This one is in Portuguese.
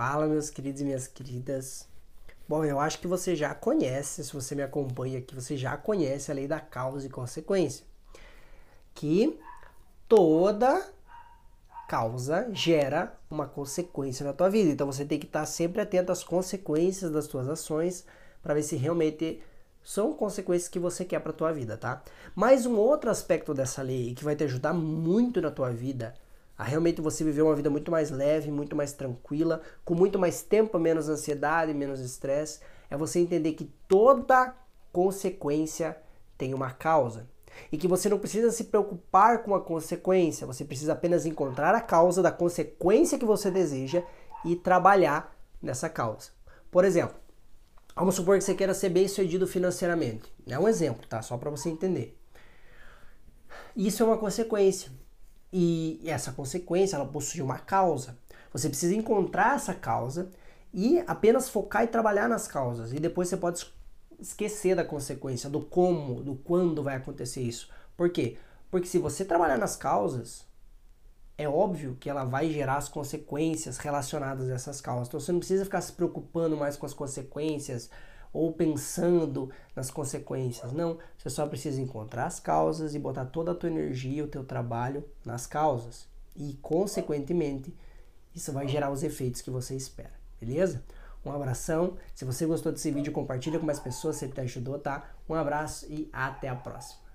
Fala, meus queridos e minhas queridas. Bom, eu acho que você já conhece, se você me acompanha aqui, você já conhece a lei da causa e consequência. Que toda causa gera uma consequência na tua vida. Então você tem que estar sempre atento às consequências das tuas ações para ver se realmente são consequências que você quer para tua vida, tá? Mas um outro aspecto dessa lei que vai te ajudar muito na tua vida a realmente você viver uma vida muito mais leve, muito mais tranquila, com muito mais tempo, menos ansiedade, menos estresse, é você entender que toda consequência tem uma causa. E que você não precisa se preocupar com a consequência, você precisa apenas encontrar a causa da consequência que você deseja e trabalhar nessa causa. Por exemplo, vamos supor que você queira ser bem sucedido financeiramente. É um exemplo, tá? Só para você entender. Isso é uma consequência. E essa consequência, ela possui uma causa. Você precisa encontrar essa causa e apenas focar e trabalhar nas causas. E depois você pode esquecer da consequência, do como, do quando vai acontecer isso. Por quê? Porque se você trabalhar nas causas, é óbvio que ela vai gerar as consequências relacionadas a essas causas. Então você não precisa ficar se preocupando mais com as consequências, ou pensando nas consequências. Não, você só precisa encontrar as causas e botar toda a tua energia, o teu trabalho nas causas. E consequentemente, isso vai gerar os efeitos que você espera. Beleza? Um abração. Se você gostou desse vídeo, compartilha com mais pessoas se ele te ajudou, tá? Um abraço e até a próxima.